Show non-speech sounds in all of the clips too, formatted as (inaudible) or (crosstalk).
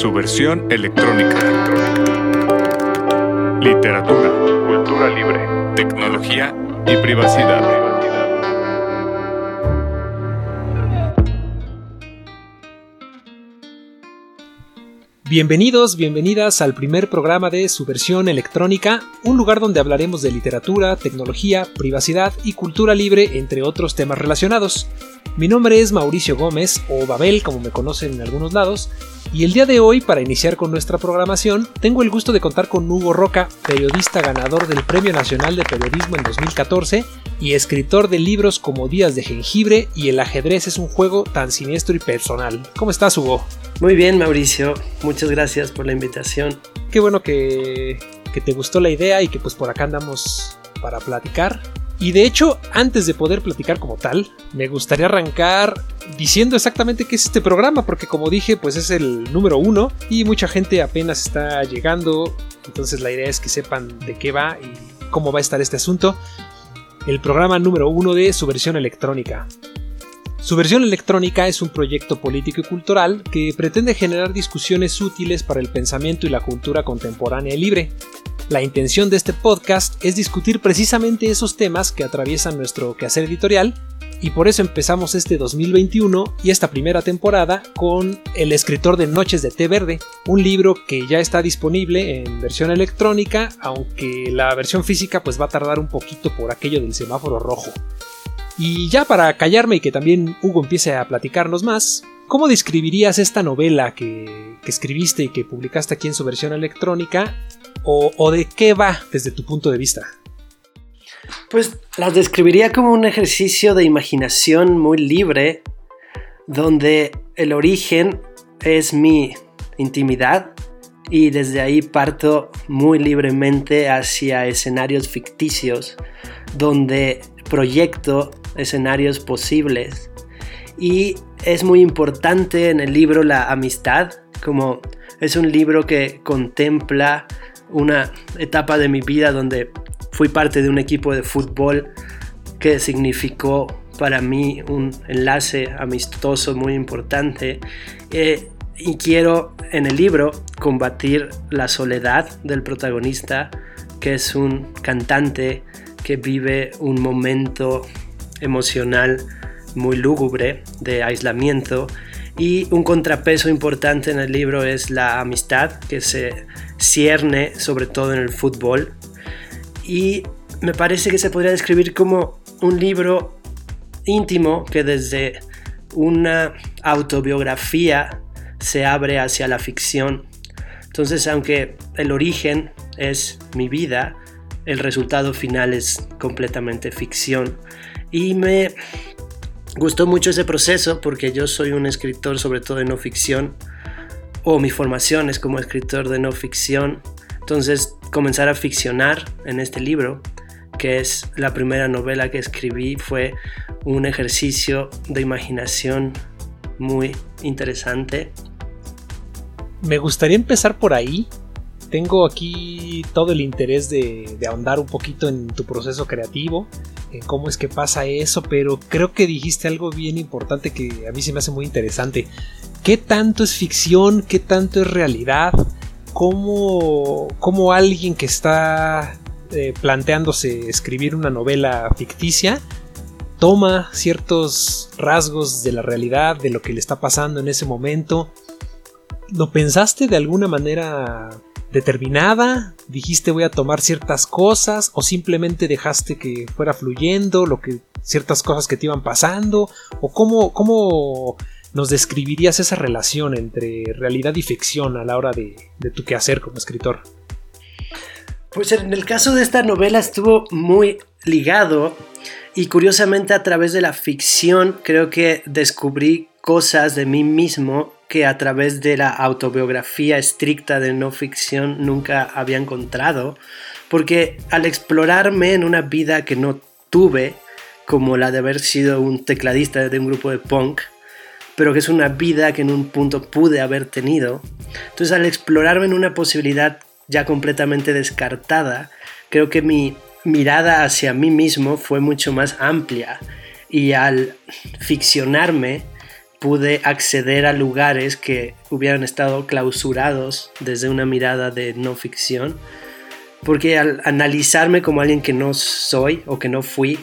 su versión electrónica. Literatura, cultura libre, tecnología y privacidad. Bienvenidos, bienvenidas al primer programa de su versión electrónica, un lugar donde hablaremos de literatura, tecnología, privacidad y cultura libre, entre otros temas relacionados. Mi nombre es Mauricio Gómez, o Babel como me conocen en algunos lados, y el día de hoy, para iniciar con nuestra programación, tengo el gusto de contar con Hugo Roca, periodista ganador del Premio Nacional de Periodismo en 2014 y escritor de libros como Días de Jengibre y El ajedrez es un juego tan siniestro y personal. ¿Cómo estás, Hugo? Muy bien, Mauricio. Muchas gracias por la invitación. Qué bueno que, que te gustó la idea y que pues por acá andamos para platicar. Y de hecho, antes de poder platicar como tal, me gustaría arrancar diciendo exactamente qué es este programa, porque como dije, pues es el número uno y mucha gente apenas está llegando, entonces la idea es que sepan de qué va y cómo va a estar este asunto. El programa número uno de su versión electrónica. Su versión electrónica es un proyecto político y cultural que pretende generar discusiones útiles para el pensamiento y la cultura contemporánea y libre. La intención de este podcast es discutir precisamente esos temas que atraviesan nuestro quehacer editorial y por eso empezamos este 2021 y esta primera temporada con El escritor de Noches de Té Verde, un libro que ya está disponible en versión electrónica, aunque la versión física pues va a tardar un poquito por aquello del semáforo rojo. Y ya para callarme y que también Hugo empiece a platicarnos más, ¿cómo describirías esta novela que, escribiste y que publicaste aquí en su versión electrónica? O, ¿O de qué va desde tu punto de vista? Pues las describiría como un ejercicio de imaginación muy libre, donde el origen es mi intimidad y desde ahí parto muy libremente hacia escenarios ficticios, donde proyecto escenarios posibles. Y es muy importante en el libro la amistad, como es un libro que contempla una etapa de mi vida donde fui parte de un equipo de fútbol que significó para mí un enlace amistoso muy importante. Eh, y quiero en el libro combatir la soledad del protagonista, que es un cantante que vive un momento emocional muy lúgubre de aislamiento y un contrapeso importante en el libro es la amistad que se cierne sobre todo en el fútbol y me parece que se podría describir como un libro íntimo que desde una autobiografía se abre hacia la ficción. Entonces, aunque el origen es mi vida, el resultado final es completamente ficción. Y me gustó mucho ese proceso porque yo soy un escritor sobre todo de no ficción, o mi formación es como escritor de no ficción. Entonces, comenzar a ficcionar en este libro, que es la primera novela que escribí, fue un ejercicio de imaginación muy interesante. Me gustaría empezar por ahí, tengo aquí todo el interés de, ahondar un poquito en tu proceso creativo, en cómo es que pasa eso, pero creo que dijiste algo bien importante que a mí se me hace muy interesante. ¿Qué tanto es ficción? ¿Qué tanto es realidad? ¿Cómo, cómo alguien que está eh, planteándose escribir una novela ficticia toma ciertos rasgos de la realidad, de lo que le está pasando en ese momento? ¿Lo pensaste de alguna manera determinada? ¿Dijiste voy a tomar ciertas cosas? ¿O simplemente dejaste que fuera fluyendo lo que ciertas cosas que te iban pasando? ¿O cómo, cómo nos describirías esa relación entre realidad y ficción a la hora de, de tu quehacer como escritor? Pues en el caso de esta novela estuvo muy ligado y curiosamente a través de la ficción creo que descubrí cosas de mí mismo que a través de la autobiografía estricta de no ficción nunca había encontrado, porque al explorarme en una vida que no tuve, como la de haber sido un tecladista de un grupo de punk, pero que es una vida que en un punto pude haber tenido, entonces al explorarme en una posibilidad ya completamente descartada, creo que mi mirada hacia mí mismo fue mucho más amplia y al ficcionarme, pude acceder a lugares que hubieran estado clausurados desde una mirada de no ficción. Porque al analizarme como alguien que no soy o que no fui,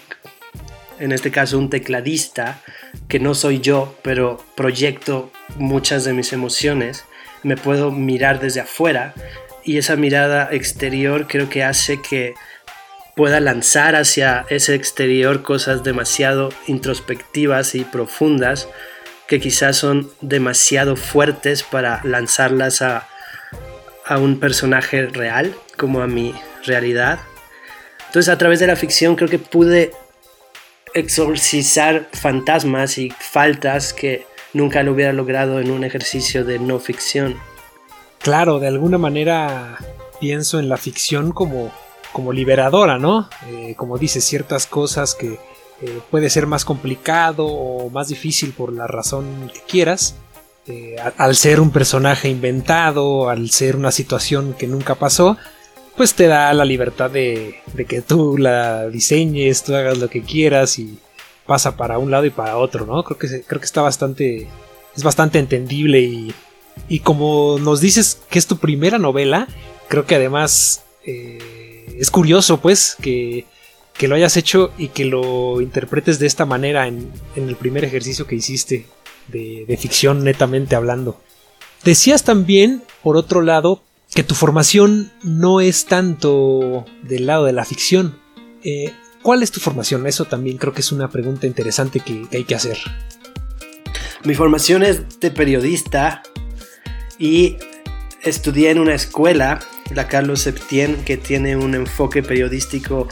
en este caso un tecladista, que no soy yo, pero proyecto muchas de mis emociones, me puedo mirar desde afuera y esa mirada exterior creo que hace que pueda lanzar hacia ese exterior cosas demasiado introspectivas y profundas que quizás son demasiado fuertes para lanzarlas a, a un personaje real como a mi realidad. Entonces a través de la ficción creo que pude exorcizar fantasmas y faltas que nunca lo hubiera logrado en un ejercicio de no ficción. Claro, de alguna manera pienso en la ficción como, como liberadora, ¿no? Eh, como dices, ciertas cosas que eh, puede ser más complicado o más difícil por la razón que quieras. Eh, al ser un personaje inventado, al ser una situación que nunca pasó, pues te da la libertad de, que tú la diseñes, tú hagas lo que quieras y pasa para un lado y para otro, ¿no? Creo que, creo que está bastante, es bastante entendible y, y como nos dices que es tu primera novela, creo que además eh, es curioso, pues, que, que, lo hayas hecho y que lo interpretes de esta manera en, el primer ejercicio que hiciste de, ficción netamente hablando. Decías también, por otro lado, que tu formación no es tanto del lado de la ficción. Eh, ¿Cuál es tu formación? Eso también creo que es una pregunta interesante que, hay que hacer. Mi formación es de periodista y estudié en una escuela, la Carlos Septien, que tiene un enfoque periodístico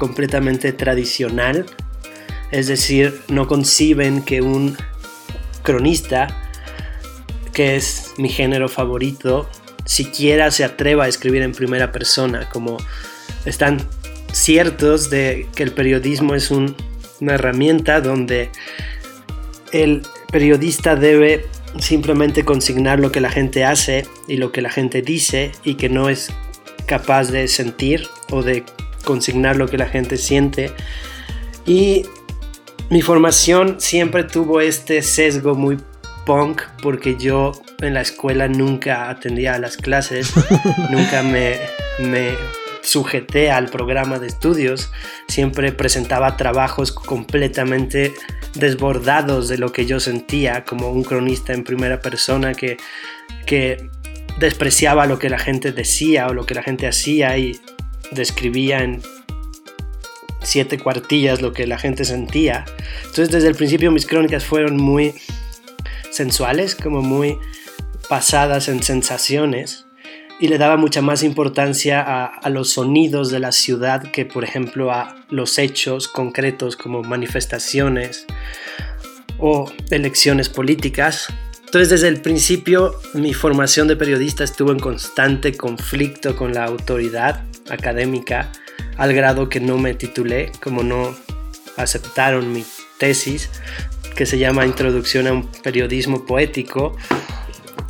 completamente tradicional. Es decir, no conciben que un cronista, que es mi género favorito, siquiera se atreva a escribir en primera persona, como están ciertos de que el periodismo es una herramienta donde el periodista debe simplemente consignar lo que la gente hace y lo que la gente dice y que no es capaz de sentir o de consignar lo que la gente siente. Y mi formación siempre tuvo este sesgo muy punk porque yo en la escuela nunca atendía a las clases, (laughs) nunca me, me sujeté al programa de estudios, siempre presentaba trabajos completamente desbordados de lo que yo sentía como un cronista en primera persona que, que despreciaba lo que la gente decía o lo que la gente hacía y describía en siete cuartillas lo que la gente sentía. Entonces desde el principio mis crónicas fueron muy sensuales, como muy pasadas en sensaciones y le daba mucha más importancia a, los sonidos de la ciudad que por ejemplo a los hechos concretos como manifestaciones o elecciones políticas. Entonces desde el principio mi formación de periodista estuvo en constante conflicto con la autoridad académica al grado que no me titulé, como no aceptaron mi tesis que se llama Introducción a un periodismo poético.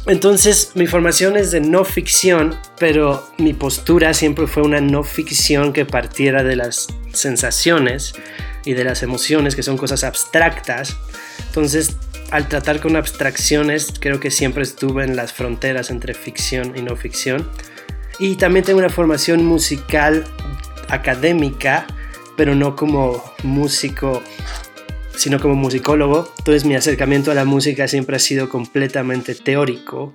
Entonces mi formación es de no ficción, pero mi postura siempre fue una no ficción que partiera de las sensaciones y de las emociones, que son cosas abstractas. Entonces, al tratar con abstracciones, creo que siempre estuve en las fronteras entre ficción y no ficción. Y también tengo una formación musical académica, pero no como músico sino como musicólogo. Entonces mi acercamiento a la música siempre ha sido completamente teórico.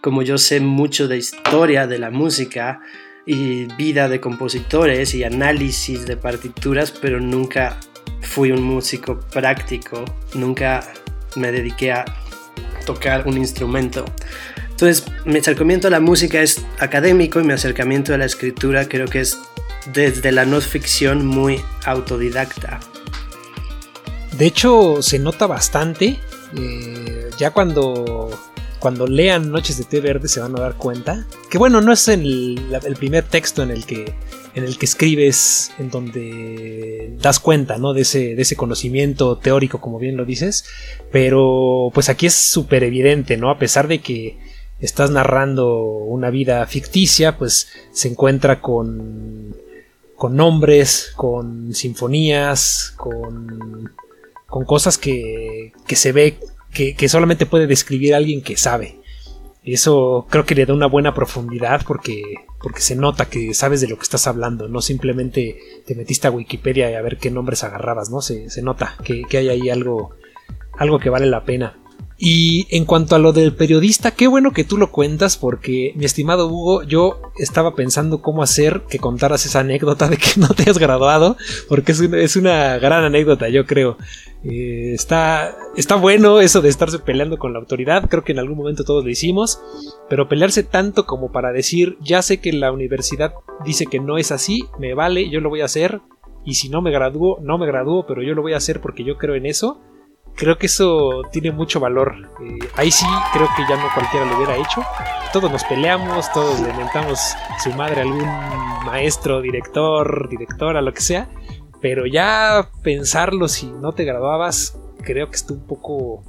Como yo sé mucho de historia de la música y vida de compositores y análisis de partituras, pero nunca fui un músico práctico, nunca me dediqué a tocar un instrumento. Entonces mi acercamiento a la música es académico y mi acercamiento a la escritura creo que es desde la no ficción muy autodidacta. De hecho, se nota bastante. Eh, ya cuando, cuando lean Noches de Té Verde se van a dar cuenta. Que bueno, no es el, primer texto en el que en el que escribes, en donde das cuenta, ¿no? De ese, de ese conocimiento teórico, como bien lo dices. Pero pues aquí es súper evidente, ¿no? A pesar de que estás narrando una vida ficticia, pues se encuentra con, con nombres, con sinfonías, con con cosas que, que se ve que, solamente puede describir alguien que sabe. Eso creo que le da una buena profundidad porque, porque se nota que sabes de lo que estás hablando, no simplemente te metiste a Wikipedia y a ver qué nombres agarrabas, ¿no? Se, se nota que, que, hay ahí algo, algo que vale la pena. Y en cuanto a lo del periodista, qué bueno que tú lo cuentas porque, mi estimado Hugo, yo estaba pensando cómo hacer que contaras esa anécdota de que (laughs) no te has graduado, porque es una, es una gran anécdota, yo creo. Eh, está, está bueno eso de estarse peleando con la autoridad, creo que en algún momento todos lo hicimos, pero pelearse tanto como para decir, ya sé que la universidad dice que no es así, me vale, yo lo voy a hacer, y si no me gradúo, no me gradúo, pero yo lo voy a hacer porque yo creo en eso creo que eso tiene mucho valor. Eh, ahí sí creo que ya no cualquiera lo hubiera hecho. Todos nos peleamos, todos le mentamos su madre algún maestro, director, directora, lo que sea. Pero ya pensarlo si no te graduabas, creo que está un poco,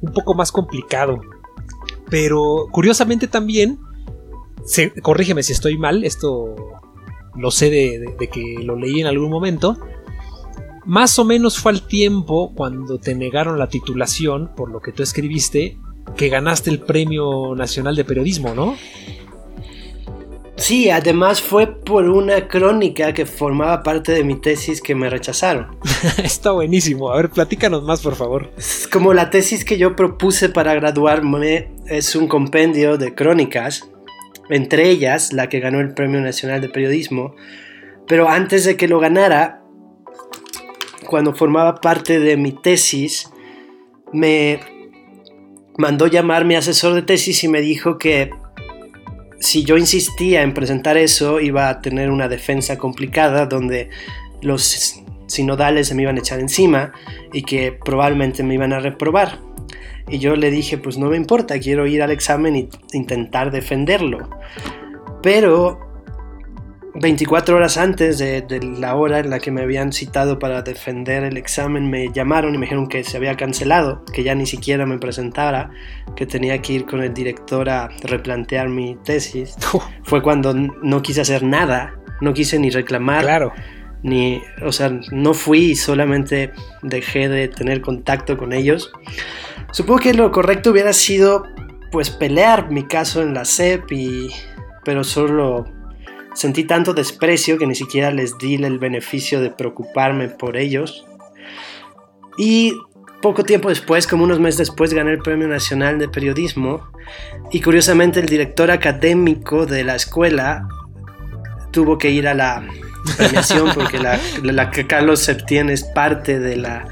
un poco más complicado. Pero curiosamente también, corrígeme si estoy mal, esto lo sé de que lo leí en algún momento más o menos fue al tiempo cuando te negaron la titulación por lo que tú escribiste que ganaste el Premio Nacional de Periodismo, ¿no? Sí, además fue por una crónica que formaba parte de mi tesis que me rechazaron. (laughs) Está buenísimo. A ver, platícanos más, por favor. Como la tesis que yo propuse para graduarme es un compendio de crónicas, entre ellas la que ganó el Premio Nacional de Periodismo, pero antes de que lo ganara, cuando formaba parte de mi tesis, me mandó llamar mi asesor de tesis y me dijo que si yo insistía en presentar eso iba a tener una defensa complicada donde los sinodales se me iban a echar encima y que probablemente me iban a reprobar. Y yo le dije, pues no me importa, quiero ir al examen e intentar defenderlo. Pero 24 horas antes de, la hora en la que me habían citado para defender el examen, me llamaron y me dijeron que se había cancelado, que ya ni siquiera me presentara, que tenía que ir con el director a replantear mi tesis. Fue cuando no quise hacer nada, no quise ni reclamar. Claro. Ni, o sea, no fui, solamente dejé de tener contacto con ellos. Supongo que lo correcto hubiera sido, pues, pelear mi caso en la SEP y, pero solo Sentí tanto desprecio que ni siquiera les di el beneficio de preocuparme por ellos. Y poco tiempo después, como unos meses después, gané el Premio Nacional de Periodismo. Y curiosamente el director académico de la escuela tuvo que ir a la premiación porque la, que Carlos Septién es parte de la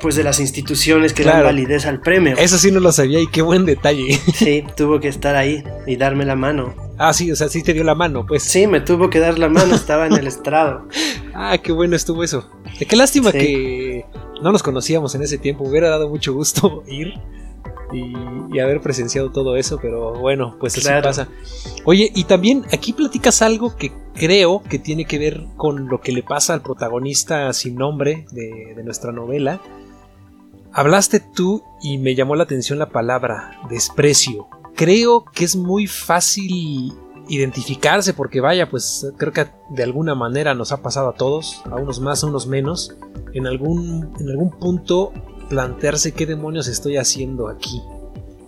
pues de las instituciones que dan validez al premio. Eso sí no lo sabía y qué buen detalle. (laughs) Sí, tuvo que estar ahí y darme la mano. Ah, sí, o sea, sí te dio la mano, pues. Sí, me tuvo que dar la mano, estaba en el estrado. (laughs) Ah, qué bueno estuvo eso. Qué lástima que no nos conocíamos en ese tiempo, hubiera dado mucho gusto (laughs) ir. Y, haber presenciado todo eso, pero bueno, pues así pasa. Oye, y también aquí platicas algo que creo que tiene que ver con lo que le pasa al protagonista sin nombre de, de nuestra novela, Hablaste tú y me llamó la atención la palabra desprecio. Creo que es muy fácil identificarse porque vaya, pues creo que de alguna manera nos ha pasado a todos, a unos más, a unos menos, en algún, en algún punto plantearse qué demonios estoy haciendo aquí.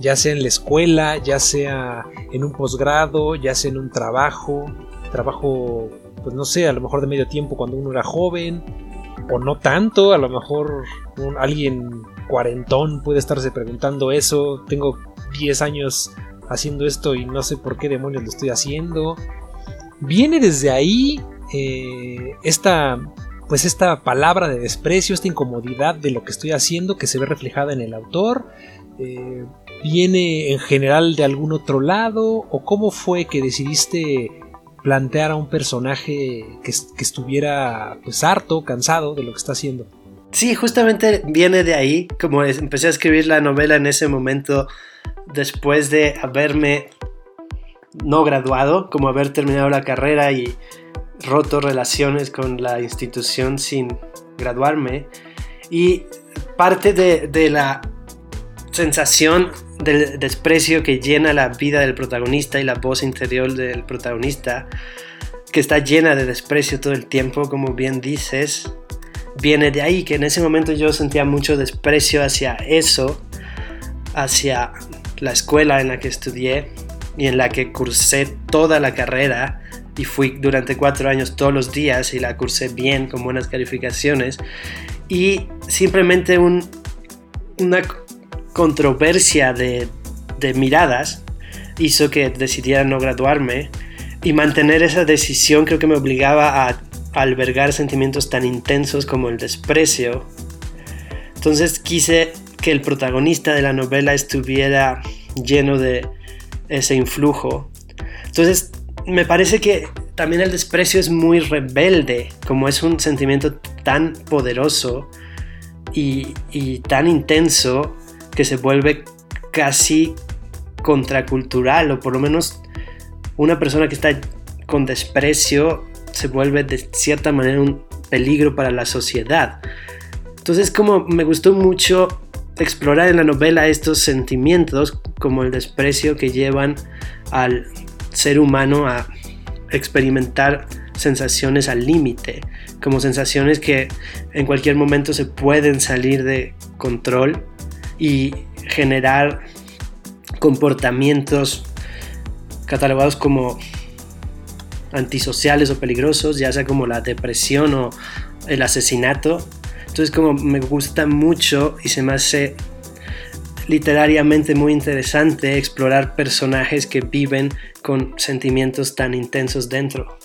Ya sea en la escuela, ya sea en un posgrado, ya sea en un trabajo, trabajo, pues no sé, a lo mejor de medio tiempo cuando uno era joven, o no tanto, a lo mejor alguien cuarentón puede estarse preguntando eso, tengo 10 años haciendo esto y no sé por qué demonios lo estoy haciendo. Viene desde ahí eh, esta, pues esta palabra de desprecio, esta incomodidad de lo que estoy haciendo que se ve reflejada en el autor. Eh, viene en general de algún otro lado o cómo fue que decidiste plantear a un personaje que, que estuviera pues harto, cansado de lo que está haciendo. Sí, justamente viene de ahí, como empecé a escribir la novela en ese momento, después de haberme no graduado, como haber terminado la carrera y roto relaciones con la institución sin graduarme. Y parte de, de la sensación del desprecio que llena la vida del protagonista y la voz interior del protagonista, que está llena de desprecio todo el tiempo, como bien dices, viene de ahí, que en ese momento yo sentía mucho desprecio hacia eso, hacia la escuela en la que estudié y en la que cursé toda la carrera y fui durante cuatro años todos los días y la cursé bien con buenas calificaciones. Y simplemente un, una controversia de, de miradas hizo que decidiera no graduarme y mantener esa decisión creo que me obligaba a albergar sentimientos tan intensos como el desprecio. Entonces quise que el protagonista de la novela estuviera lleno de ese influjo. Entonces me parece que también el desprecio es muy rebelde, como es un sentimiento tan poderoso y, y tan intenso que se vuelve casi contracultural o por lo menos una persona que está con desprecio se vuelve de cierta manera un peligro para la sociedad. Entonces como me gustó mucho explorar en la novela estos sentimientos como el desprecio que llevan al ser humano a experimentar sensaciones al límite, como sensaciones que en cualquier momento se pueden salir de control y generar comportamientos catalogados como antisociales o peligrosos, ya sea como la depresión o el asesinato. Entonces como me gusta mucho y se me hace literariamente muy interesante explorar personajes que viven con sentimientos tan intensos dentro.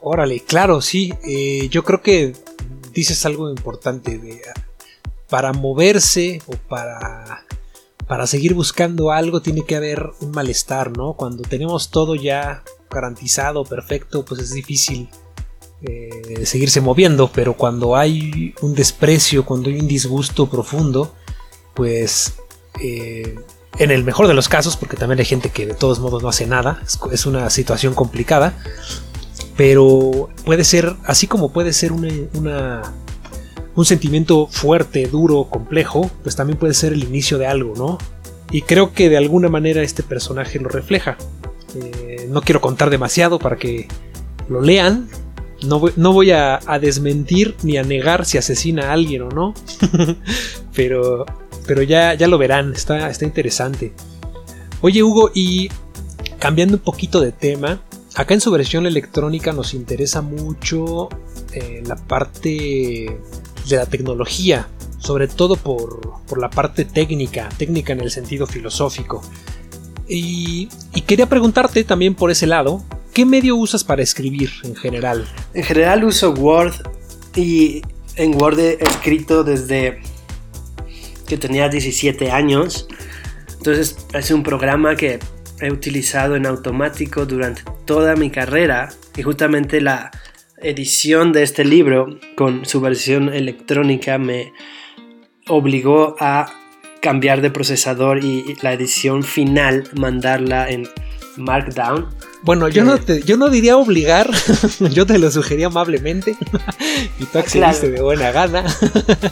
Órale, claro, sí. Eh, yo creo que dices algo importante. De, para moverse o para, para seguir buscando algo tiene que haber un malestar, ¿no? Cuando tenemos todo ya garantizado, perfecto, pues es difícil eh, seguirse moviendo, pero cuando hay un desprecio, cuando hay un disgusto profundo, pues eh, en el mejor de los casos, porque también hay gente que de todos modos no hace nada, es, una situación complicada, pero puede ser, así como puede ser una, un sentimiento fuerte, duro, complejo, pues también puede ser el inicio de algo, ¿no? Y creo que de alguna manera este personaje lo refleja. Eh, no quiero contar demasiado para que lo lean. No voy, a, desmentir ni a negar si asesina a alguien o no. (laughs) pero pero ya, ya lo verán, está, está interesante. Oye Hugo, y cambiando un poquito de tema, acá en su versión electrónica nos interesa mucho eh, la parte de la tecnología, sobre todo por, por, la parte técnica, técnica en el sentido filosófico. Y, y, quería preguntarte también por ese lado, ¿qué medio usas para escribir en general? En general uso Word y en Word he escrito desde que tenía 17 años. Entonces es un programa que he utilizado en automático durante toda mi carrera y justamente la edición de este libro con su versión electrónica me obligó a cambiar de procesador y la edición final mandarla en Markdown. Bueno, yo, no, te, yo no diría obligar, (laughs) yo te lo sugerí amablemente (laughs) y tú accediste de buena gana,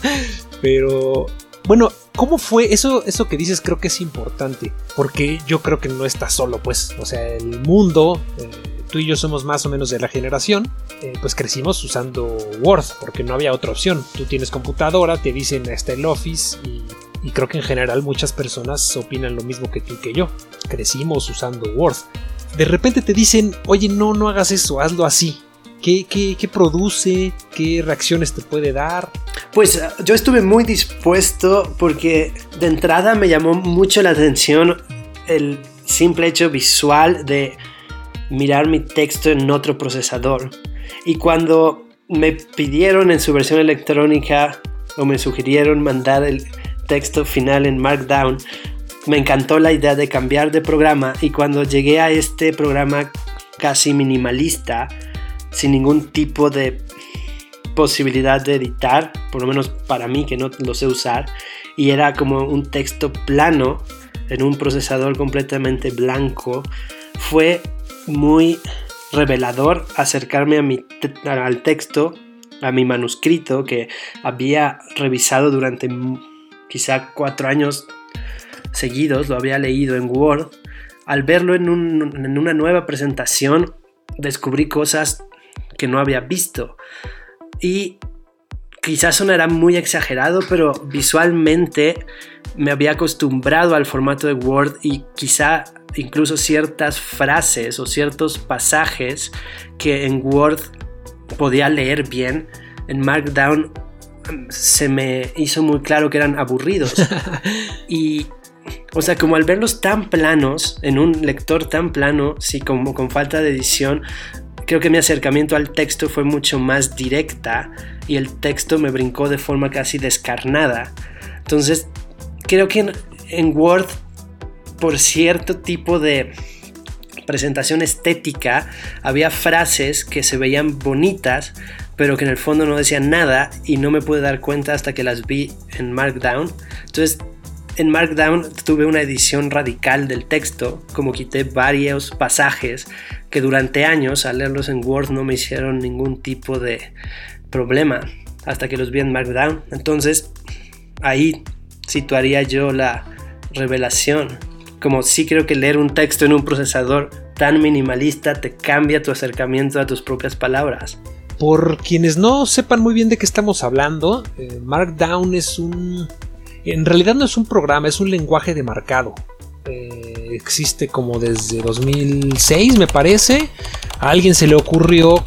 (laughs) pero bueno, ¿cómo fue? Eso, eso que dices creo que es importante, porque yo creo que no estás solo, pues, o sea, el mundo, eh, tú y yo somos más o menos de la generación, eh, pues crecimos usando Word, porque no había otra opción. Tú tienes computadora, te dicen está el Office y, creo que en general muchas personas opinan lo mismo que tú y que yo. Crecimos usando Word. De repente te dicen, oye, no, no hagas eso, hazlo así. ¿Qué, produce? ¿Qué reacciones te puede dar? Pues eh, yo estuve muy dispuesto porque de entrada me llamó mucho la atención el simple hecho visual de mirar mi texto en otro procesador. Y cuando me pidieron en su versión electrónica o me sugirieron mandar el texto final en Markdown, me encantó la idea de cambiar de programa y cuando llegué a este programa casi minimalista, sin ningún tipo de posibilidad de editar, por lo menos para mí que no lo sé usar, y era como un texto plano en un procesador completamente blanco, fue muy revelador acercarme al texto, a mi manuscrito que había revisado durante quizá cuatro años seguidos, lo había leído en Word. Al verlo en, en una nueva presentación, descubrí cosas que no había visto. Y quizás sonará muy exagerado, pero visualmente me había acostumbrado al formato de Word y quizá incluso ciertas frases o ciertos pasajes que en Word podía leer bien, en Markdown se me hizo muy claro que eran aburridos. (laughs) y, o sea, como al verlos tan planos, en un lector tan plano, sí, como con falta de edición, creo que mi acercamiento al texto fue mucho más directa y el texto me brincó de forma casi descarnada. Entonces, creo que en, Word, por cierto tipo de presentación estética, había frases que se veían bonitas, pero que en el fondo no decían nada y no me pude dar cuenta hasta que las vi en Markdown. Entonces, en Markdown tuve una edición radical del texto, como quité varios pasajes que durante años al leerlos en Word no me hicieron ningún tipo de problema hasta que los vi en Markdown. Entonces, ahí situaría yo la revelación. Como sí creo que leer un texto en un procesador tan minimalista te cambia tu acercamiento a tus propias palabras. Por quienes no sepan muy bien de qué estamos hablando, eh, Markdown es un... En realidad no es un programa, es un lenguaje de marcado. Eh, existe como desde 2006 me parece. A alguien se le ocurrió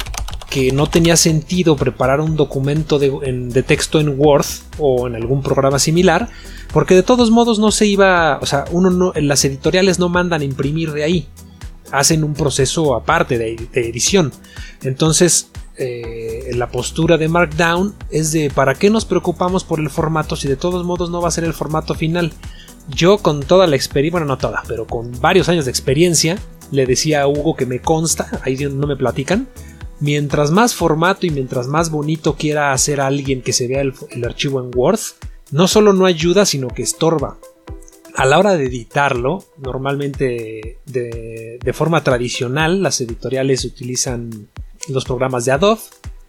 que no tenía sentido preparar un documento de, texto en Word o en algún programa similar, porque de todos modos no se iba, o sea, uno no, las editoriales no mandan imprimir de ahí, hacen un proceso aparte de edición. Entonces, eh, la postura de Markdown es de ¿para qué nos preocupamos por el formato si de todos modos no va a ser el formato final? Yo con toda la experiencia, bueno no toda, pero con varios años de experiencia, le decía a Hugo que me consta, ahí no me platican, mientras más formato y mientras más bonito quiera hacer alguien que se vea el, archivo en Word, no solo no ayuda, sino que estorba. A la hora de editarlo, normalmente de forma tradicional, las editoriales utilizan los programas de Adobe.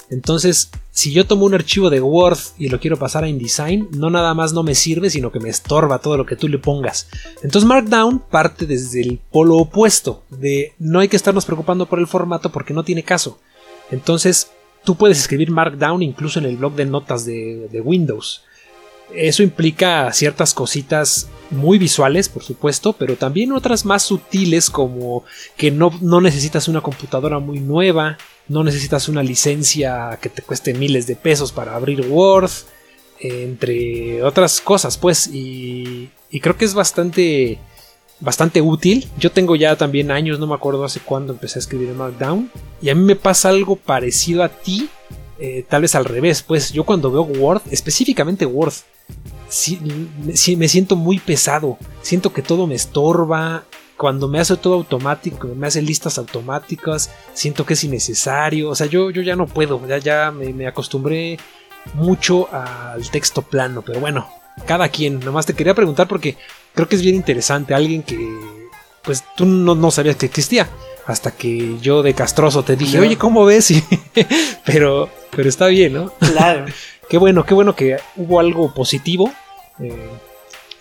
Entonces, si yo tomo un archivo de Word y lo quiero pasar a InDesign, no nada más no me sirve, sino que me estorba todo lo que tú le pongas. Entonces Markdown parte desde el polo opuesto, de no hay que estarnos preocupando por el formato porque no tiene caso. Entonces, tú puedes escribir Markdown incluso en el blog de notas de, de Windows. Eso implica ciertas cositas muy visuales, por supuesto, pero también otras más sutiles como que no, no necesitas una computadora muy nueva, no necesitas una licencia que te cueste miles de pesos para abrir Word, entre otras cosas, pues, y, creo que es bastante, bastante útil. Yo tengo ya también años, no me acuerdo hace cuándo empecé a escribir en Markdown, y a mí me pasa algo parecido a ti, eh, tal vez al revés, pues yo cuando veo Word, específicamente Word, me siento muy pesado, siento que todo me estorba, cuando me hace todo automático, me hace listas automáticas, siento que es innecesario, o sea, yo, yo ya no puedo, ya, ya me, acostumbré mucho al texto plano, pero bueno, cada quien, nomás te quería preguntar porque creo que es bien interesante, alguien que pues tú no, sabías que existía, hasta que yo de castroso te dije, oye, ¿cómo ves? (laughs) pero, pero está bien, ¿no? (laughs) Claro. qué bueno, qué bueno que hubo algo positivo. Eh,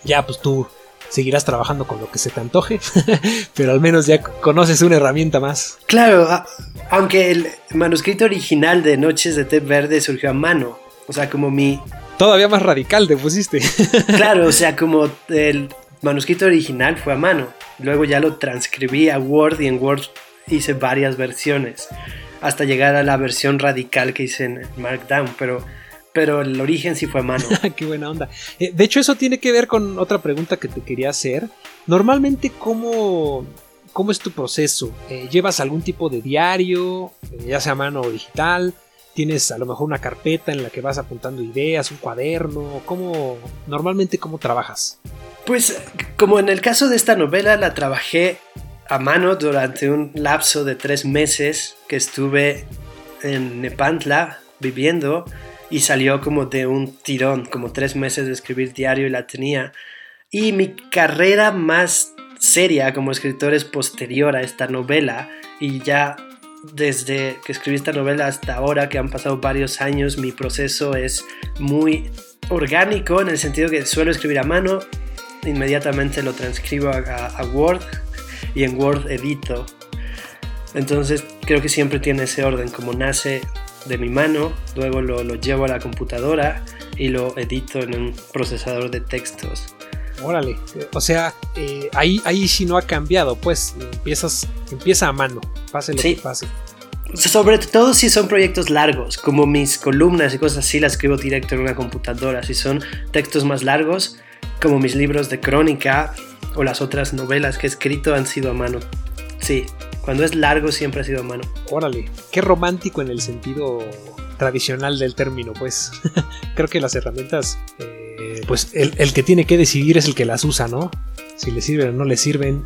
ya, pues tú seguirás trabajando con lo que se te antoje, (laughs) pero al menos ya conoces una herramienta más. Claro, aunque el manuscrito original de Noches de Té Verde surgió a mano, o sea, como mi... Todavía más radical te pusiste. (laughs) claro, o sea, como el manuscrito original fue a mano, luego ya lo transcribí a Word y en Word hice varias versiones, hasta llegar a la versión radical que hice en Markdown, pero pero el origen sí fue a mano. (laughs) Qué buena onda. Eh, de hecho, eso tiene que ver con otra pregunta que te quería hacer. Normalmente, ¿cómo, cómo es tu proceso? Eh, ¿Llevas algún tipo de diario, eh, ya sea a mano o digital? ¿Tienes a lo mejor una carpeta en la que vas apuntando ideas, un cuaderno? ¿Cómo, normalmente, cómo trabajas? Pues, como en el caso de esta novela, la trabajé a mano durante un lapso de tres meses que estuve en Nepantla viviendo y salió como de un tirón, como tres meses de escribir diario y la tenía. Y mi carrera más seria como escritor es posterior a esta novela y ya desde que escribí esta novela hasta ahora, que han pasado varios años, mi proceso es muy orgánico en el sentido que suelo escribir a mano, inmediatamente lo transcribo a, a Word y en Word edito. Entonces creo que siempre tiene ese orden, como nace de mi mano, luego lo, lo llevo a la computadora y lo edito en un procesador de textos. Órale, o sea, eh, ahí, ahí sí no ha cambiado, pues empiezas, empieza a mano, pase lo Sí. que pase. Sobre todo si son proyectos largos, como mis columnas y cosas así, las escribo directo en una computadora. Si son textos más largos, como mis libros de crónica o las otras novelas que he escrito, han sido a mano. Sí, cuando es largo siempre ha sido a mano. Órale, qué romántico en el sentido tradicional del término, pues. (laughs) Creo que las herramientas, eh, pues el, el que tiene que decidir es el que las usa, ¿no? Si le sirven o no le sirven,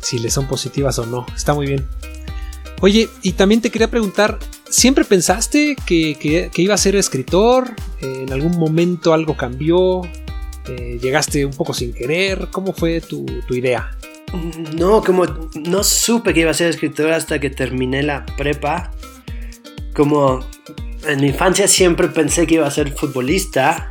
si le son positivas o no. Está muy bien. Oye, y también te quería preguntar, ¿siempre pensaste que, que- que iba a ser escritor? Eh, ¿En algún momento algo cambió? Eh, ¿Llegaste un poco sin querer? ¿Cómo fue tu, tu idea? No, como no supe que iba a ser escritor hasta que terminé la prepa. Como en mi infancia siempre pensé que iba a ser futbolista,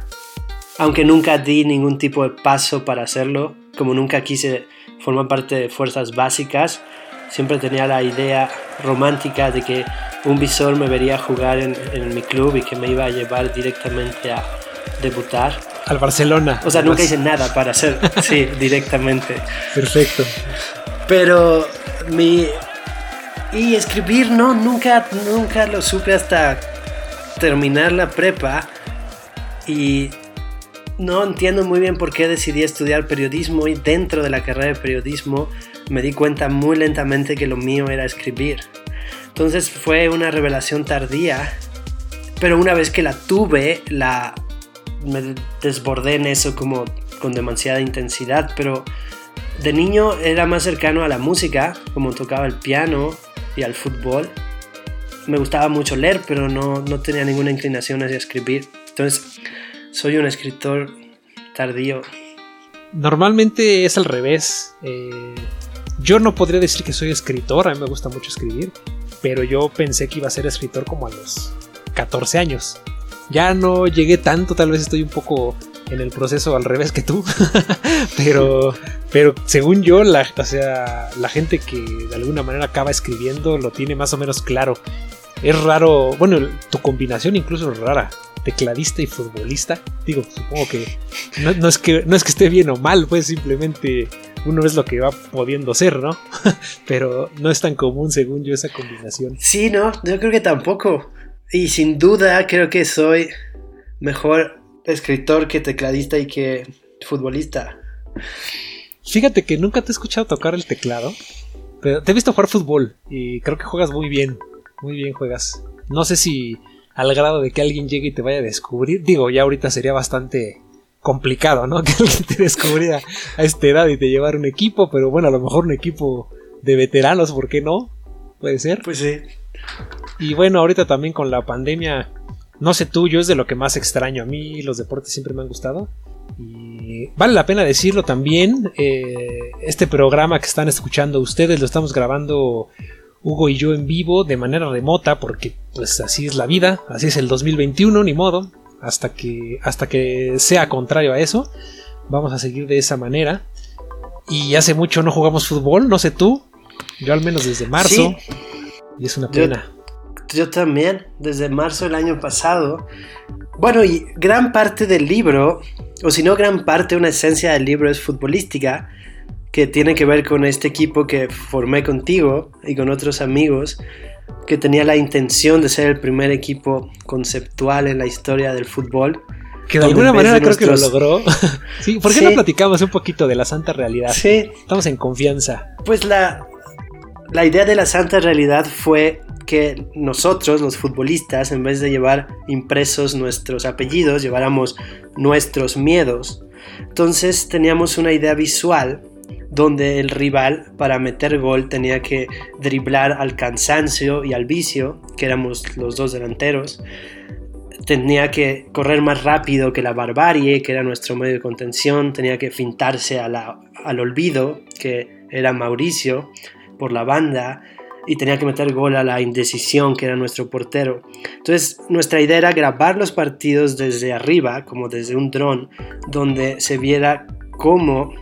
aunque nunca di ningún tipo de paso para hacerlo. Como nunca quise formar parte de fuerzas básicas, siempre tenía la idea romántica de que un visor me vería jugar en, en mi club y que me iba a llevar directamente a debutar. Al Barcelona. O sea, nunca hice nada para hacer, sí, (laughs) directamente. Perfecto. Pero mi... Y escribir, no, nunca, nunca lo supe hasta terminar la prepa. Y no entiendo muy bien por qué decidí estudiar periodismo y dentro de la carrera de periodismo me di cuenta muy lentamente que lo mío era escribir. Entonces fue una revelación tardía, pero una vez que la tuve, la me desbordé en eso como con demasiada intensidad, pero de niño era más cercano a la música, como tocaba el piano y al fútbol. Me gustaba mucho leer, pero no, no tenía ninguna inclinación hacia escribir. Entonces, soy un escritor tardío. Normalmente es al revés. Eh, yo no podría decir que soy escritor, a mí me gusta mucho escribir, pero yo pensé que iba a ser escritor como a los 14 años. Ya no llegué tanto, tal vez estoy un poco en el proceso al revés que tú, (laughs) pero, pero según yo, la, o sea, la gente que de alguna manera acaba escribiendo lo tiene más o menos claro. Es raro, bueno, tu combinación incluso es rara, tecladista y futbolista. Digo, supongo que no, es que no es que esté bien o mal, pues simplemente uno es lo que va pudiendo ser, ¿no? (laughs) Pero no es tan común según yo esa combinación. Sí, no, yo creo que tampoco. Y sin duda creo que soy mejor escritor que tecladista y que futbolista. Fíjate que nunca te he escuchado tocar el teclado, pero te he visto jugar fútbol y creo que juegas muy bien, muy bien juegas. No sé si al grado de que alguien llegue y te vaya a descubrir, digo, ya ahorita sería bastante complicado, ¿no? (laughs) Que alguien te descubriera a esta edad y te llevara un equipo, pero bueno, a lo mejor un equipo de veteranos, ¿por qué no? Puede ser. Pues sí. Y bueno, ahorita también con la pandemia, no sé tú, yo es de lo que más extraño. A mí los deportes siempre me han gustado. Y vale la pena decirlo también, eh, este programa que están escuchando ustedes lo estamos grabando Hugo y yo en vivo de manera remota porque pues así es la vida, así es el 2021, ni modo, hasta que, hasta que sea contrario a eso, vamos a seguir de esa manera. Y hace mucho no jugamos fútbol, no sé tú, yo al menos desde marzo, Sí. y es una pena. Yo también, desde marzo del año pasado. Bueno, y gran parte del libro, o si no gran parte, una esencia del libro es futbolística, que tiene que ver con este equipo que formé contigo y con otros amigos, que tenía la intención de ser el primer equipo conceptual en la historia del fútbol. Que de alguna manera de creo que lo nuestros- logró. (laughs) sí, ¿por qué Sí. no platicamos un poquito de la santa realidad? Sí, Estamos en confianza. Pues la, la idea de la santa realidad fue nosotros, los futbolistas, en vez de llevar impresos nuestros apellidos, lleváramos nuestros miedos. Entonces teníamos una idea visual donde el rival para meter gol tenía que driblar al cansancio y al vicio, que éramos los dos delanteros. Tenía que correr más rápido que la barbarie, que era nuestro medio de contención. Tenía que fintarse al olvido, que era Mauricio, por la banda. Y tenía que meter gol a la indecisión, que era nuestro portero. Entonces, nuestra idea era grabar los partidos desde arriba, como desde un dron, donde se viera cómo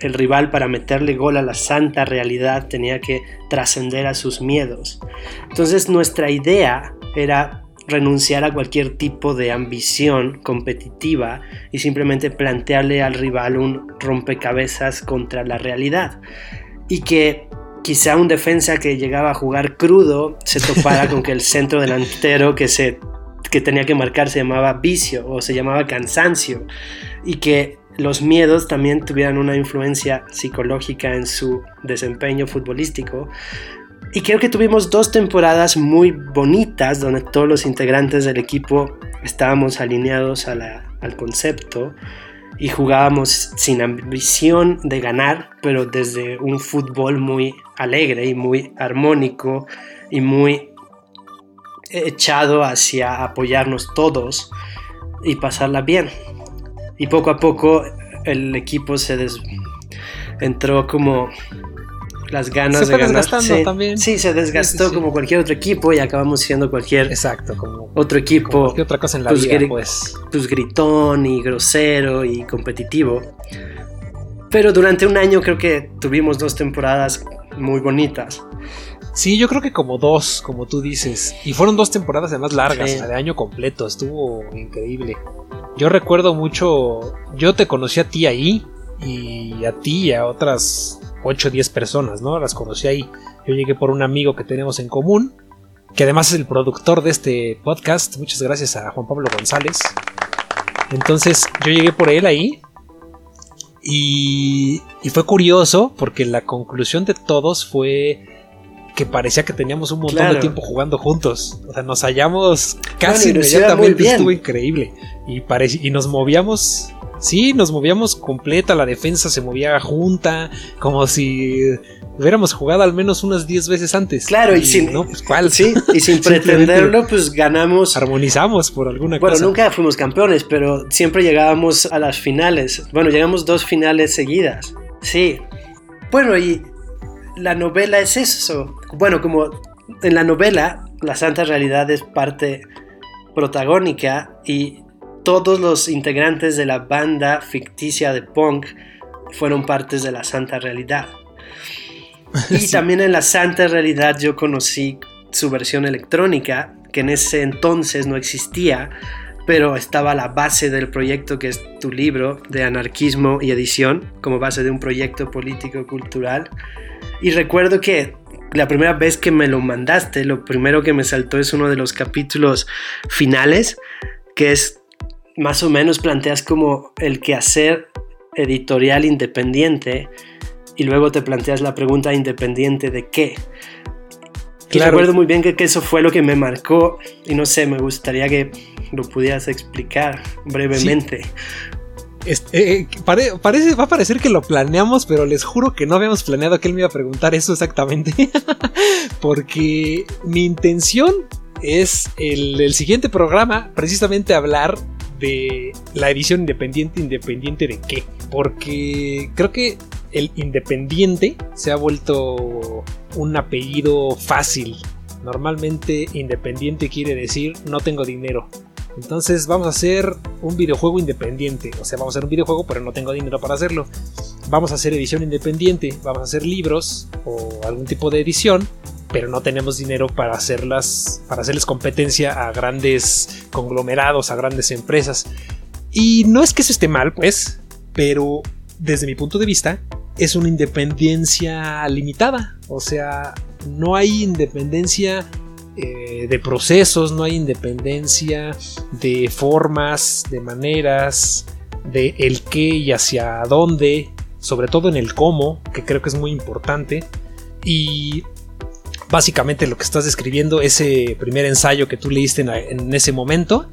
el rival para meterle gol a la santa realidad tenía que trascender a sus miedos. Entonces nuestra idea era renunciar a cualquier tipo de ambición competitiva y simplemente plantearle al rival un rompecabezas contra la realidad. Y que quizá un defensa que llegaba a jugar crudo se topara con que el centro delantero que, se, que tenía que marcar se llamaba vicio o se llamaba cansancio y que los miedos también tuvieran una influencia psicológica en su desempeño futbolístico. Y creo que tuvimos dos temporadas muy bonitas donde todos los integrantes del equipo estábamos alineados al concepto y jugábamos sin ambición de ganar, pero desde un fútbol muy alegre y muy armónico y muy echado hacia apoyarnos todos y pasarla bien. Y poco a poco el equipo se des... entró como las ganas de ganar. Sí, también. sí, se desgastó como cualquier otro equipo y acabamos siendo cualquier Exacto, como otro equipo. cualquier otra cosa en la pues, vida, pues. pues gritón y grosero y competitivo. Pero durante un año creo que tuvimos dos temporadas muy bonitas. Sí, yo creo que como dos, como tú dices. Y fueron dos temporadas además largas, Sí. de año completo. Estuvo increíble. Yo recuerdo mucho. Yo te conocí a ti ahí. Y a ti y a otras 8 o 10 personas, ¿no? Las conocí ahí. Yo llegué por un amigo que tenemos en común. Que además es el productor de este podcast. Muchas gracias a Juan Pablo González. Entonces yo llegué por él ahí. Y, y fue curioso porque la conclusión de todos fue que parecía que teníamos un montón Claro. de tiempo jugando juntos. O sea, nos hallamos casi Bueno, inmediatamente, estuvo increíble. Y, y nos movíamos, sí, nos movíamos completa, la defensa se movía junta, como si hubiéramos jugado al menos unas 10 veces antes. Claro, y sin- No, pues cuál. Sí, y sin (laughs) pretenderlo, pues ganamos. Armonizamos por alguna Bueno, cosa. nunca fuimos campeones, pero siempre llegábamos a las finales. Bueno, llegamos dos finales seguidas. Sí. Bueno, y la novela es eso. Bueno, como en la novela, la Santa Realidad es parte protagónica y todos los integrantes de la banda ficticia de punk fueron partes de la Santa Realidad. (laughs) Y Sí. también en la Santa Realidad yo conocí su versión electrónica, que en ese entonces no existía, pero estaba a la base del proyecto que es tu libro de anarquismo y edición, como base de un proyecto político-cultural. Y recuerdo que la primera vez que me lo mandaste, lo primero que me saltó es uno de los capítulos finales, que es más o menos planteas como el quehacer editorial independiente y luego te planteas la pregunta independiente de qué. Y Claro. recuerdo muy bien que, que eso fue lo que me marcó y no sé, me gustaría que lo pudieras explicar brevemente. Este, eh, pare- parece, va a parecer que lo planeamos, pero les juro que no habíamos planeado que él me iba a preguntar eso exactamente. (laughs) Porque mi intención es el, el siguiente programa, precisamente hablar de la edición independiente, independiente de qué. Porque creo que el independiente se ha vuelto un apellido fácil. Normalmente independiente quiere decir no tengo dinero. Entonces vamos a hacer un videojuego independiente. O sea, vamos a hacer un videojuego, pero no tengo dinero para hacerlo. Vamos a hacer edición independiente. Vamos a hacer libros o algún tipo de edición. Pero no tenemos dinero para hacerlas. Para hacerles competencia a grandes conglomerados, a grandes empresas. Y no es que eso esté mal, pues. Pero desde mi punto de vista, es una independencia limitada. O sea, no hay independencia eh, de procesos, no hay independencia de formas, de maneras, de el qué y hacia dónde, sobre todo en el cómo, que creo que es muy importante. Y básicamente lo que estás describiendo, ese primer ensayo que tú leíste en, ese momento,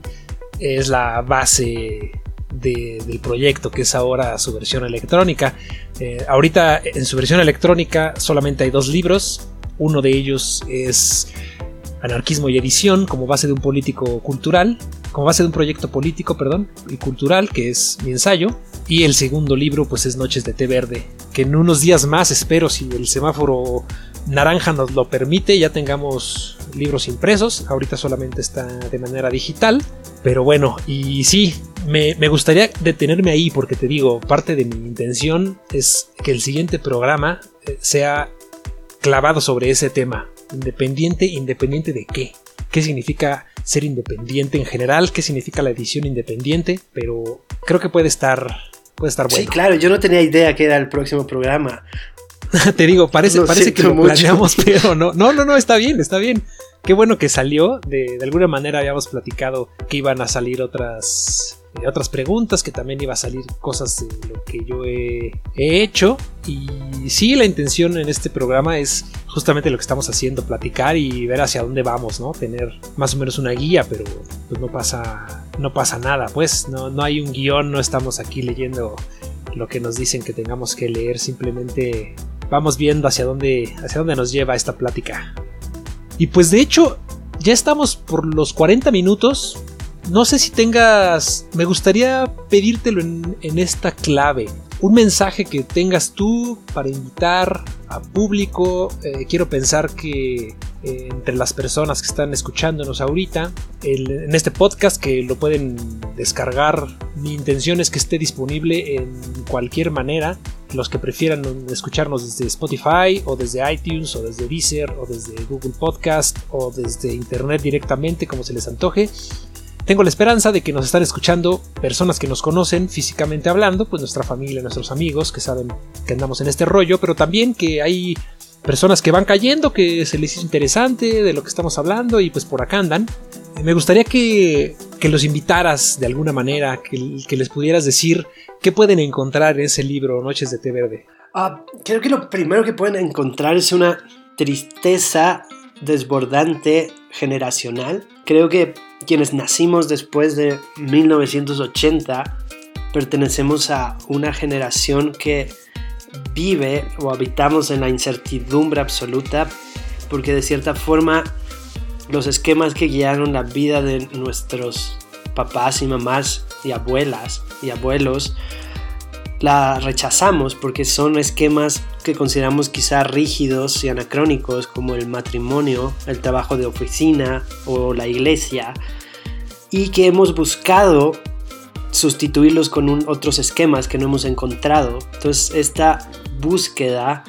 es la base de, del proyecto, que es ahora su versión electrónica. Eh, ahorita en su versión electrónica solamente hay dos libros. Uno de ellos es Anarquismo y edición como base de un político cultural, como base de un proyecto político, perdón, y cultural, que es mi ensayo. Y el segundo libro, pues es Noches de Té Verde, que en unos días más, espero, si el semáforo naranja nos lo permite, ya tengamos libros impresos. Ahorita solamente está de manera digital. Pero bueno, y sí, me, me, gustaría detenerme ahí porque te digo, parte de mi intención es que el siguiente programa sea clavado sobre ese tema. Independiente, independiente de qué. ¿Qué significa ser independiente en general, qué significa la edición independiente, pero creo que puede estar, puede estar bueno. Sí, claro, yo no tenía idea que era el próximo programa. (laughs) Te digo, parece, parece que lo planeamos, (laughs) pero no, no, no, no, está bien, está bien. Qué bueno que salió. De, de alguna manera habíamos platicado que iban a salir otras otras preguntas, que también iba a salir cosas de lo que yo he, hecho. Y sí, la intención en este programa es justamente lo que estamos haciendo, platicar y ver hacia dónde vamos, ¿no? Tener más o menos una guía, pero pues no pasa, no pasa nada, pues no, no hay un guion, no estamos aquí leyendo lo que nos dicen que tengamos que leer, simplemente vamos viendo hacia dónde, hacia dónde nos lleva esta plática. Y pues de hecho, ya estamos por los 40 minutos no sé si tengas, me gustaría pedírtelo en, esta clave. Un mensaje que tengas tú para invitar a público. Eh, quiero pensar que eh, entre las personas que están escuchándonos ahorita, en este podcast que lo pueden descargar, mi intención es que esté disponible en cualquier manera. Los que prefieran escucharnos desde Spotify o desde iTunes o desde Deezer o desde Google Podcast o desde Internet directamente como se les antoje. Tengo la esperanza de que nos están escuchando personas que nos conocen físicamente hablando, pues nuestra familia, nuestros amigos que saben que andamos en este rollo, pero también que hay personas que van cayendo, que se les hizo interesante de lo que estamos hablando y pues por acá andan. Me gustaría que, los invitaras de alguna manera, que, les pudieras decir qué pueden encontrar en ese libro Noches de Té Verde. Ah, creo que lo primero que pueden encontrar es una tristeza desbordante generacional. Creo que quienes nacimos después de 1980 pertenecemos a una generación que vive o habitamos en la incertidumbre absoluta porque de cierta forma los esquemas que guiaron la vida de nuestros papás y mamás y abuelas y abuelos la rechazamos porque son esquemas que consideramos quizá rígidos y anacrónicos como el matrimonio, el trabajo de oficina o la iglesia y que hemos buscado sustituirlos con otros esquemas que no hemos encontrado. Entonces esta búsqueda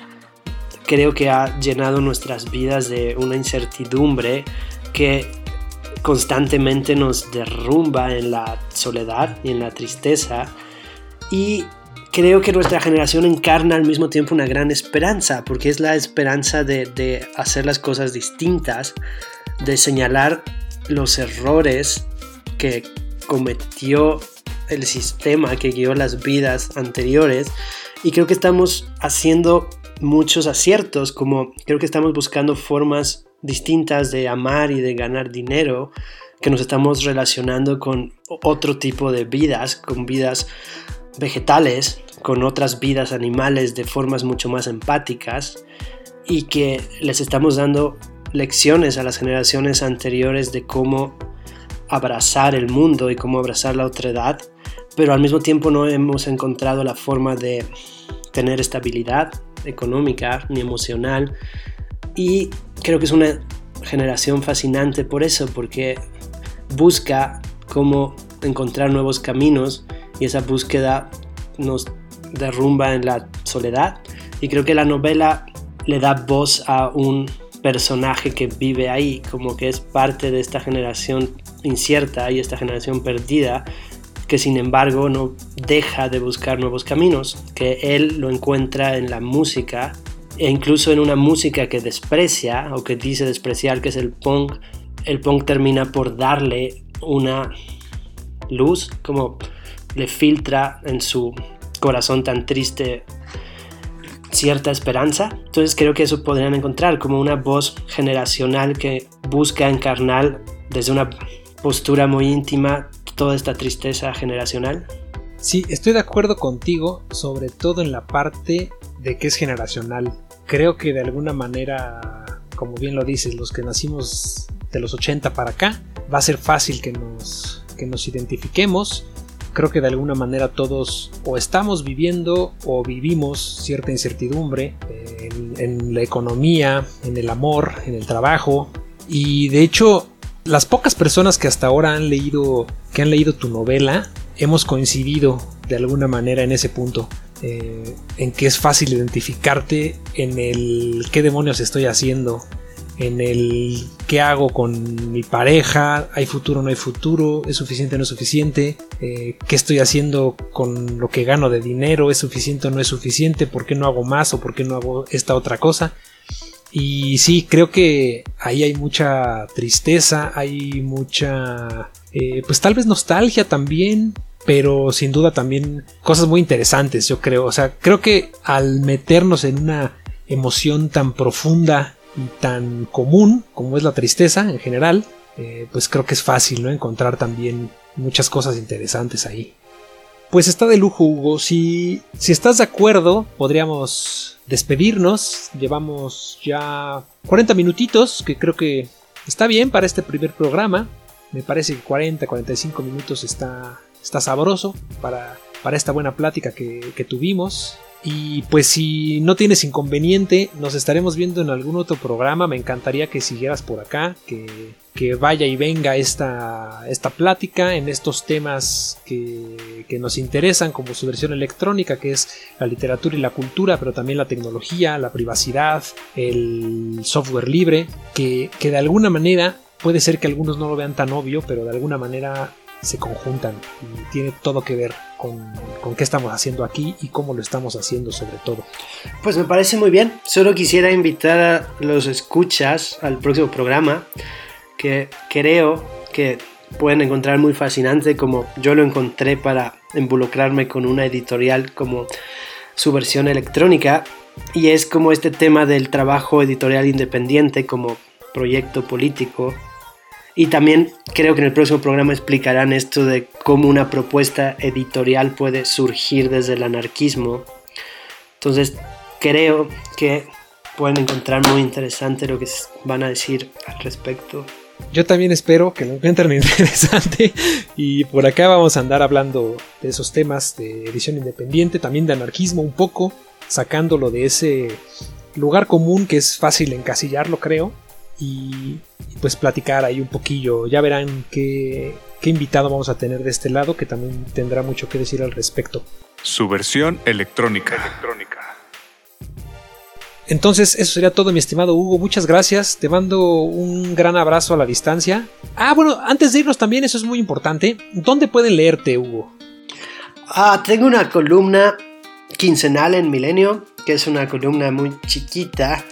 creo que ha llenado nuestras vidas de una incertidumbre que constantemente nos derrumba en la soledad y en la tristeza y creo que nuestra generación encarna al mismo tiempo una gran esperanza, porque es la esperanza de, hacer las cosas distintas, de señalar los errores que cometió el sistema que guió las vidas anteriores. Y creo que estamos haciendo muchos aciertos, como creo que estamos buscando formas distintas de amar y de ganar dinero, que nos estamos relacionando con otro tipo de vidas, con vidas vegetales con otras vidas animales de formas mucho más empáticas y que les estamos dando lecciones a las generaciones anteriores de cómo abrazar el mundo y cómo abrazar la otra edad, pero al mismo tiempo no hemos encontrado la forma de tener estabilidad económica ni emocional. Y creo que es una generación fascinante por eso, porque busca cómo encontrar nuevos caminos y esa búsqueda nos derrumba en la soledad. Y creo que la novela le da voz a un personaje que vive ahí, como que es parte de esta generación incierta y esta generación perdida, que sin embargo no deja de buscar nuevos caminos, que él lo encuentra en la música e incluso en una música que desprecia o que dice despreciar, que es el punk, el punk termina por darle una luz, como le filtra en su corazón tan triste cierta esperanza. Entonces creo que eso podrían encontrar como una voz generacional que busca encarnar desde una postura muy íntima toda esta tristeza generacional. Sí, estoy de acuerdo contigo, sobre todo en la parte de que es generacional. Creo que de alguna manera, como bien lo dices, los que nacimos de los 80 para acá, va a ser fácil que nos, que nos identifiquemos creo que de alguna manera todos o estamos viviendo o vivimos cierta incertidumbre en, la economía, en el amor, en el trabajo. Y de hecho, las pocas personas que hasta ahora han leído, que han leído tu novela, hemos coincidido de alguna manera en ese punto. Eh, en que es fácil identificarte en el qué demonios estoy haciendo, en el qué hago con mi pareja, hay futuro o no hay futuro, es suficiente no es suficiente, eh, qué estoy haciendo con lo que gano de dinero, es suficiente o no es suficiente, por qué no hago más o por qué no hago esta otra cosa. Y sí, creo que ahí hay mucha tristeza, hay mucha, eh, pues tal vez nostalgia también, pero sin duda también cosas muy interesantes, yo creo. O sea, creo que al meternos en una emoción tan profunda y tan común como es la tristeza en general, eh, pues creo que es fácil ¿no? encontrar también muchas cosas interesantes ahí. Pues está de lujo, Hugo. Si, si estás de acuerdo, podríamos despedirnos. Llevamos ya 40 minutitos, que creo que está bien para este primer programa. Me parece que 40, 45 minutos está, está sabroso para, para esta buena plática que, que tuvimos. Y pues si no tienes inconveniente, nos estaremos viendo en algún otro programa. Me encantaría que siguieras por acá, que, que vaya y venga esta, esta plática en estos temas que, que, nos interesan, como su versión electrónica, que es la literatura y la cultura, pero también la tecnología, la privacidad, el software libre, que, que de alguna manera puede ser que algunos no lo vean tan obvio, pero de alguna manera se conjuntan y tiene todo que ver con, con, qué estamos haciendo aquí y cómo lo estamos haciendo sobre todo. Pues me parece muy bien. Solo quisiera invitar a los escuchas al próximo programa que creo que pueden encontrar muy fascinante como yo lo encontré para involucrarme con una editorial como su versión electrónica y es como este tema del trabajo editorial independiente como proyecto político y también creo que en el próximo programa explicarán esto de cómo una propuesta editorial puede surgir desde el anarquismo. Entonces creo que pueden encontrar muy interesante lo que van a decir al respecto. Yo también espero que lo encuentren (laughs) interesante y por acá vamos a andar hablando de esos temas de edición independiente, también de anarquismo un poco, sacándolo de ese lugar común que es fácil encasillarlo creo y, pues platicar ahí un poquillo. Ya verán qué, qué invitado vamos a tener de este lado que también tendrá mucho que decir al respecto. Su versión electrónica. electrónica. Entonces, eso sería todo, mi estimado Hugo. Muchas gracias. Te mando un gran abrazo a la distancia. Ah, bueno, antes de irnos también, eso es muy importante. ¿Dónde pueden leerte, Hugo? Ah, tengo una columna quincenal en Milenio, que es una columna muy chiquita.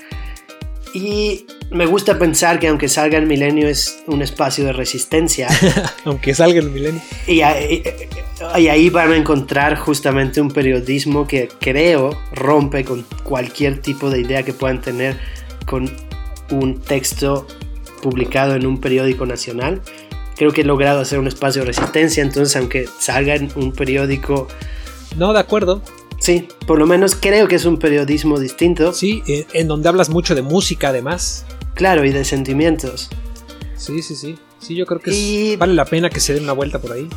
Y me gusta pensar que aunque salga el milenio es un espacio de resistencia. (laughs) aunque salga el milenio. Y ahí, y ahí, van a encontrar justamente un periodismo que creo rompe con cualquier tipo de idea que puedan tener con un texto publicado en un periódico nacional. Creo que he logrado hacer un espacio de resistencia, entonces aunque salga en un periódico... No, de acuerdo. Sí, por lo menos creo que es un periodismo distinto. Sí, eh, en donde hablas mucho de música además. Claro, y de sentimientos. Sí, sí, sí. Sí, yo creo que vale la pena que se den una vuelta por ahí.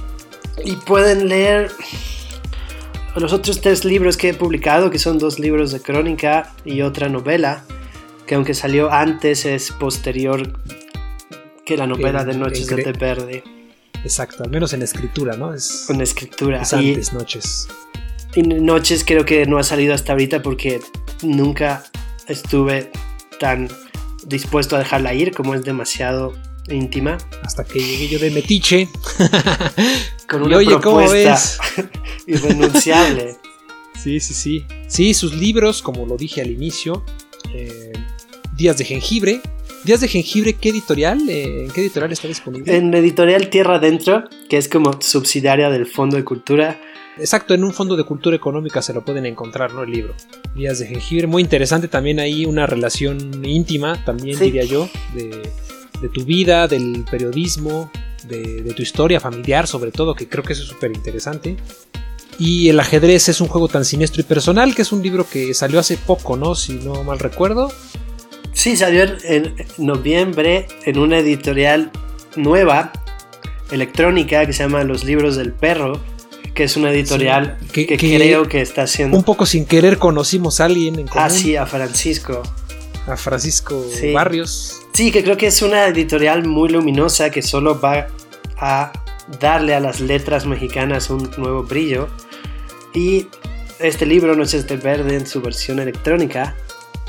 Y pueden leer los otros tres libros que he publicado, que son dos libros de crónica y otra novela, que aunque salió antes es posterior que la novela de Noches de Té Verde. Exacto, al menos en escritura, ¿no? Es, en escritura. Es antes, Noches. Y Noches creo que no ha salido hasta ahorita porque nunca estuve tan dispuesto a dejarla ir como es demasiado íntima. Hasta que llegué yo de metiche. (laughs) Con una oye, propuesta (laughs) irrenunciable. (laughs) sí, sí, sí. Sí, sus libros, como lo dije al inicio, eh, Días de Jengibre. Días de Jengibre, ¿qué editorial? Eh, ¿En qué editorial está disponible? En editorial Tierra Adentro, que es como subsidiaria del Fondo de Cultura Exacto, en un fondo de cultura económica se lo pueden encontrar, ¿no? El libro. Días de jengibre, muy interesante también ahí una relación íntima, también diría yo, de, tu vida, del periodismo, de, tu historia familiar sobre todo, que creo que eso es súper interesante. Y el ajedrez es un juego tan siniestro y personal, que es un libro que salió hace poco, ¿no? Si no mal recuerdo. Sí, salió en noviembre en una editorial nueva, electrónica, que se llama Los Libros del Perro que es una editorial que, creo que está haciendo. Un poco sin querer conocimos a alguien en común. Ah, sí, a Francisco. A Francisco Barrios. Sí, que creo que es una editorial muy luminosa que solo va a darle a las letras mexicanas un nuevo brillo. Y este libro, Noches de Verde, en su versión electrónica,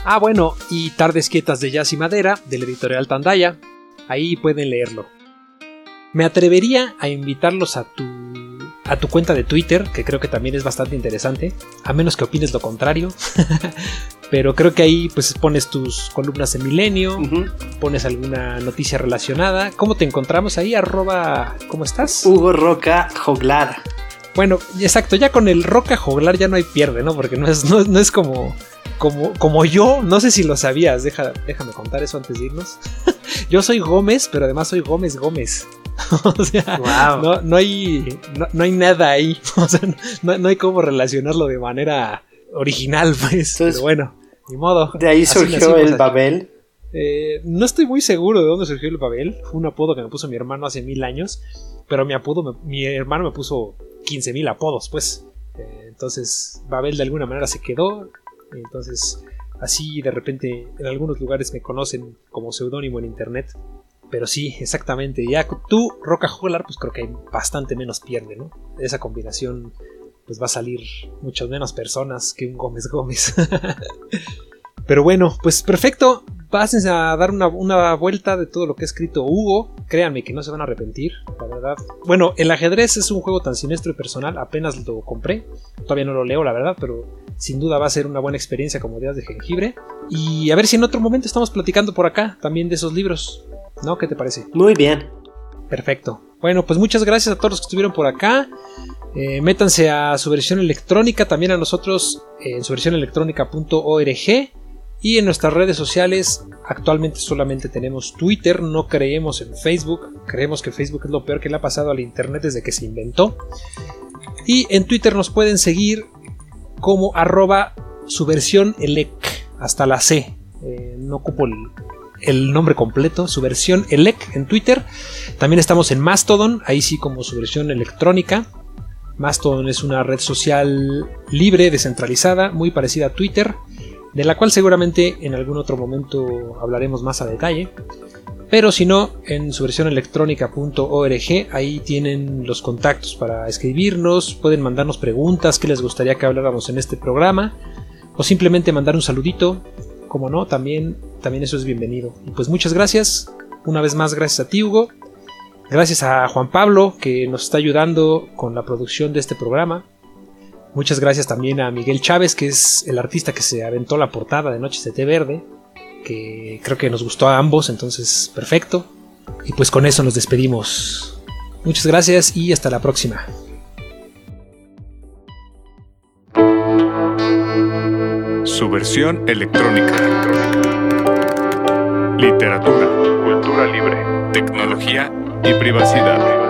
Ah, bueno, y Tardes Quietas de Jazz y Madera, del editorial Tandaya. Ahí pueden leerlo. Me atrevería a invitarlos a tu a tu cuenta de Twitter, que creo que también es bastante interesante, a menos que opines lo contrario. (laughs) Pero creo que ahí pues pones tus columnas en Milenio, pones alguna noticia relacionada. ¿Cómo te encontramos ahí? Arroba, ¿cómo estás? Hugo Roca Joglar. Bueno, exacto, ya con el Roca Joglar ya no hay pierde, ¿no? Porque no es, no, es como, como, como yo, no sé si lo sabías, déjame contar eso antes de irnos. (laughs) yo soy Gómez, pero además soy Gómez Gómez. (laughs) o sea, no, hay, no, hay nada ahí. (laughs) O sea, no, hay cómo relacionarlo de manera original, pues. pero bueno, ni modo. ¿De ahí surgió el Babel? Eh, no estoy muy seguro de dónde surgió el Babel. Fue un apodo que me puso mi hermano hace mil años. Pero mi apodo, mi hermano me puso 15.000 apodos, pues. Eh, entonces, Babel de alguna manera se quedó. Entonces, así de repente en algunos lugares me conocen como seudónimo en internet. Pero sí, exactamente. Ya tú, Roca Jolar, pues creo que hay bastante menos pierde, ¿no? Esa combinación, pues va a salir muchas menos personas que un Gómez Gómez. (laughs) Pero bueno, pues perfecto. Pásense a dar una, vuelta de todo lo que ha escrito Hugo. Créanme que no se van a arrepentir, la verdad. Bueno, el ajedrez es un juego tan siniestro y personal. Apenas lo compré. Todavía no lo leo, la verdad, pero sin duda va a ser una buena experiencia como días de jengibre. Y a ver si en otro momento estamos platicando por acá también de esos libros. ¿No? ¿Qué te parece? Muy bien. Perfecto. Bueno, pues muchas gracias a todos los que estuvieron por acá. Eh, métanse a su versión electrónica, también a nosotros en su versión electrónica.org. Y en nuestras redes sociales actualmente solamente tenemos Twitter, no creemos en Facebook, creemos que Facebook es lo peor que le ha pasado al Internet desde que se inventó. Y en Twitter nos pueden seguir como arroba su versión elec, hasta la C. Eh, no ocupo el, nombre completo, su versión elec en Twitter. También estamos en Mastodon, ahí sí como su versión electrónica. Mastodon es una red social libre, descentralizada, muy parecida a Twitter de la cual seguramente en algún otro momento hablaremos más a detalle. Pero si no, en su versión electrónica.org, ahí tienen los contactos para escribirnos, pueden mandarnos preguntas que les gustaría que habláramos en este programa, o simplemente mandar un saludito, como no, también, también eso es bienvenido. Y pues muchas gracias, una vez más gracias a ti Hugo, gracias a Juan Pablo que nos está ayudando con la producción de este programa, Muchas gracias también a Miguel Chávez, que es el artista que se aventó la portada de Noches de Té Verde, que creo que nos gustó a ambos, entonces perfecto. Y pues con eso nos despedimos. Muchas gracias y hasta la próxima. Su versión electrónica. Literatura, cultura libre, tecnología y privacidad.